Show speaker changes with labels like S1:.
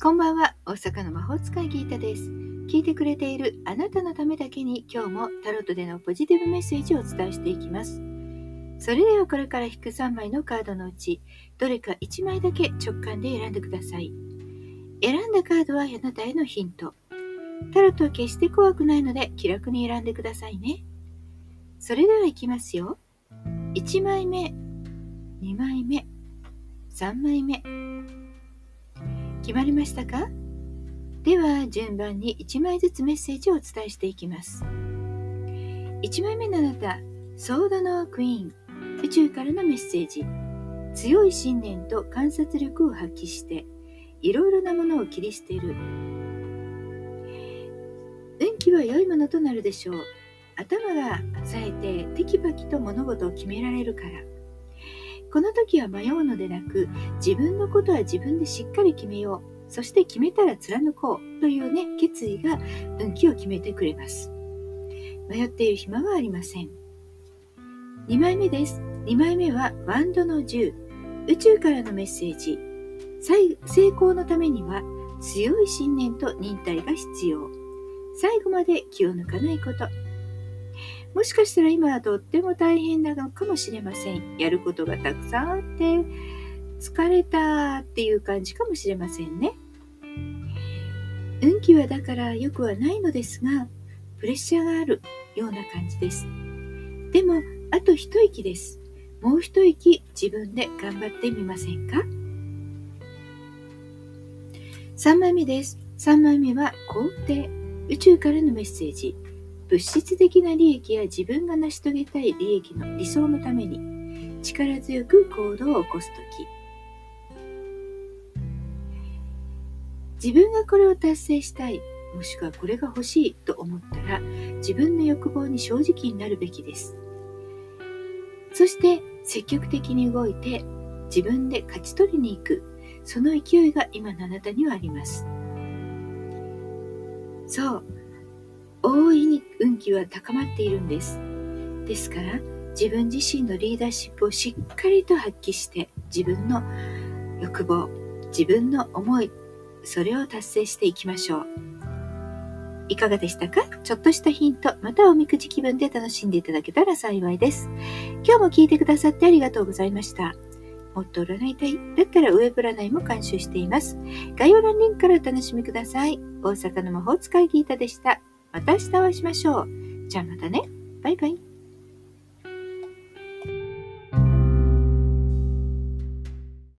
S1: こんばんは、大阪の魔法使いギータです。聞いてくれているあなたのためだけに今日もタロットでのポジティブメッセージをお伝えしていきます。それではこれから引く3枚のカードのうち、どれか1枚だけ直感で選んでください。選んだカードはあなたへのヒント。タロットは決して怖くないので気楽に選んでくださいね。それではいきますよ。1枚目、2枚目、3枚目。決まりましたか？では順番に1枚ずつメッセージをお伝えしていきます。1枚目のあなた、ソードのクイーン、宇宙からのメッセージ。強い信念と観察力を発揮して、いろいろなものを切り捨てる。運気は良いものとなるでしょう。頭が冴えてテキパキと物事を決められるから。この時は迷うのでなく、自分のことは自分でしっかり決めよう。そして決めたら貫こうというね、決意が運気を決めてくれます。迷っている暇はありません。2枚目です。2枚目はワンドの10。宇宙からのメッセージ。成功のためには強い信念と忍耐が必要。最後まで気を抜かないこと。もしかしたら今はとっても大変なのかもしれません。やることがたくさんあって、疲れたっていう感じかもしれませんね。運気はだから良くはないのですが、プレッシャーがあるような感じです。でも、あと一息です。もう一息自分で頑張ってみませんか ?3 枚目です。3枚目は肯定。宇宙からのメッセージ。物質的な利益や自分が成し遂げたい利益の理想のために力強く行動を起こす時。自分がこれを達成したいもしくはこれが欲しいと思ったら自分の欲望に正直になるべきです。そして積極的に動いて自分で勝ち取りに行く。その勢いが今のあなたにはあります。そう。大いに運気は高まっているんです。ですから自分自身のリーダーシップをしっかりと発揮して自分の欲望、自分の思い、それを達成していきましょう。いかがでしたか？ちょっとしたヒント、またおみくじ気分で楽しんでいただけたら幸いです。今日も聞いてくださってありがとうございました。もっと占いたいだったらウェブ占いも監修しています。概要欄リンクからお楽しみください。大阪の魔法使いギータでした。また明日お会いしましょう。じゃあまたね。バイバイ。